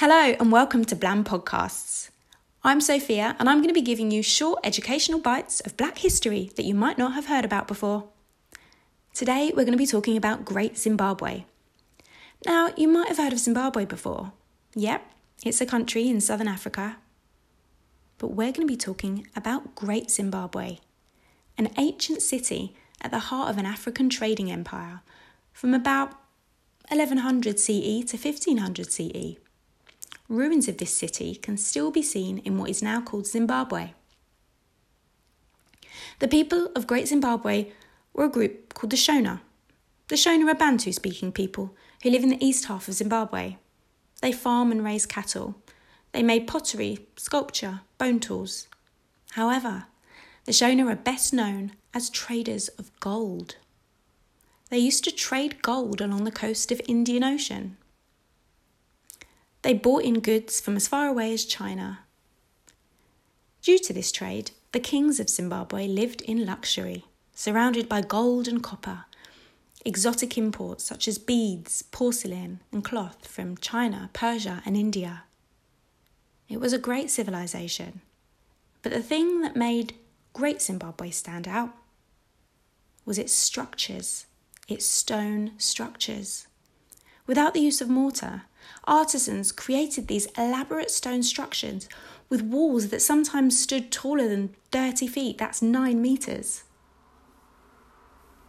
Hello, and welcome to Bland Podcasts. I'm Sophia, and I'm going to be giving you short educational bites of black history that you might not have heard about before. Today, we're going to be talking about Great Zimbabwe. Now, you might have heard of Zimbabwe before. Yep, it's a country in southern Africa. But we're going to be talking about Great Zimbabwe, an ancient city at the heart of an African trading empire from about 1100 CE to 1500 CE. Ruins of this city can still be seen in what is now called Zimbabwe. The people of Great Zimbabwe were a group called the Shona. The Shona are Bantu speaking people who live in the east half of Zimbabwe. They farm and raise cattle. They made pottery, sculpture, bone tools. However, the Shona are best known as traders of gold. They used to trade gold along the coast of Indian Ocean. They bought in goods from as far away as China. Due to this trade, the kings of Zimbabwe lived in luxury, surrounded by gold and copper, exotic imports such as beads, porcelain, and cloth from China, Persia, and India. It was a great civilization, but the thing that made Great Zimbabwe stand out was its structures, its stone structures. Without the use of mortar, artisans created these elaborate stone structures with walls that sometimes stood taller than 30 feet, that's 9 metres.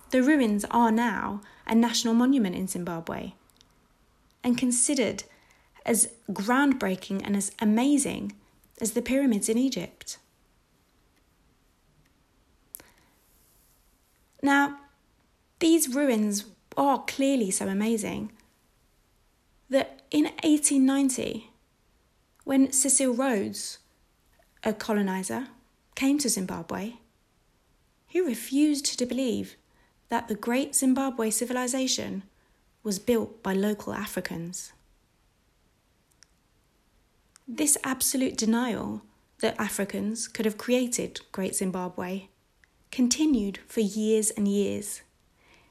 The ruins are now a national monument in Zimbabwe and considered as groundbreaking and as amazing as the pyramids in Egypt. Now, these ruins are clearly so amazing that in 1890, when Cecil Rhodes, a colonizer, came to Zimbabwe, he refused to believe that the great Zimbabwe civilization was built by local Africans. This absolute denial that Africans could have created Great Zimbabwe continued for years and years.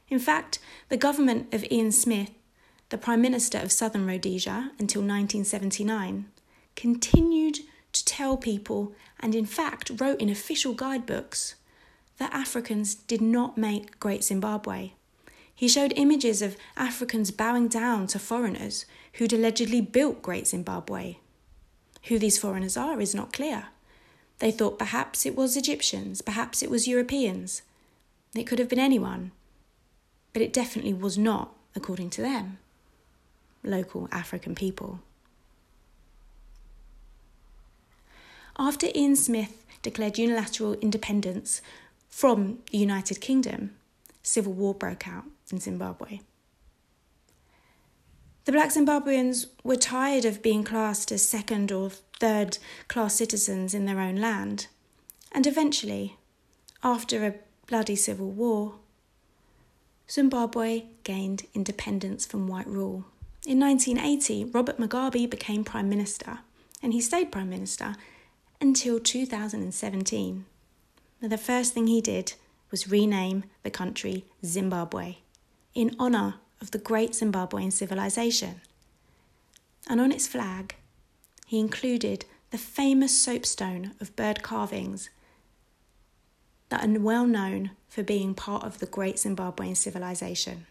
In fact, the government of Ian Smith the Prime Minister of Southern Rhodesia until 1979, continued to tell people, and in fact wrote in official guidebooks, that Africans did not make Great Zimbabwe. He showed images of Africans bowing down to foreigners who'd allegedly built Great Zimbabwe. Who these foreigners are is not clear. They thought perhaps it was Egyptians, perhaps it was Europeans. It could have been anyone. But it definitely was not, according to them local African people. After Ian Smith declared unilateral independence from the United Kingdom, civil war broke out in Zimbabwe. The black Zimbabweans were tired of being classed as second or third class citizens in their own land, and eventually, after a bloody civil war, Zimbabwe gained independence from white rule. In 1980, Robert Mugabe became Prime Minister, and he stayed Prime Minister until 2017. The first thing he did was rename the country Zimbabwe in honour of the great Zimbabwean civilization. And on its flag, he included the famous soapstone of bird carvings that are well known for being part of the great Zimbabwean civilization.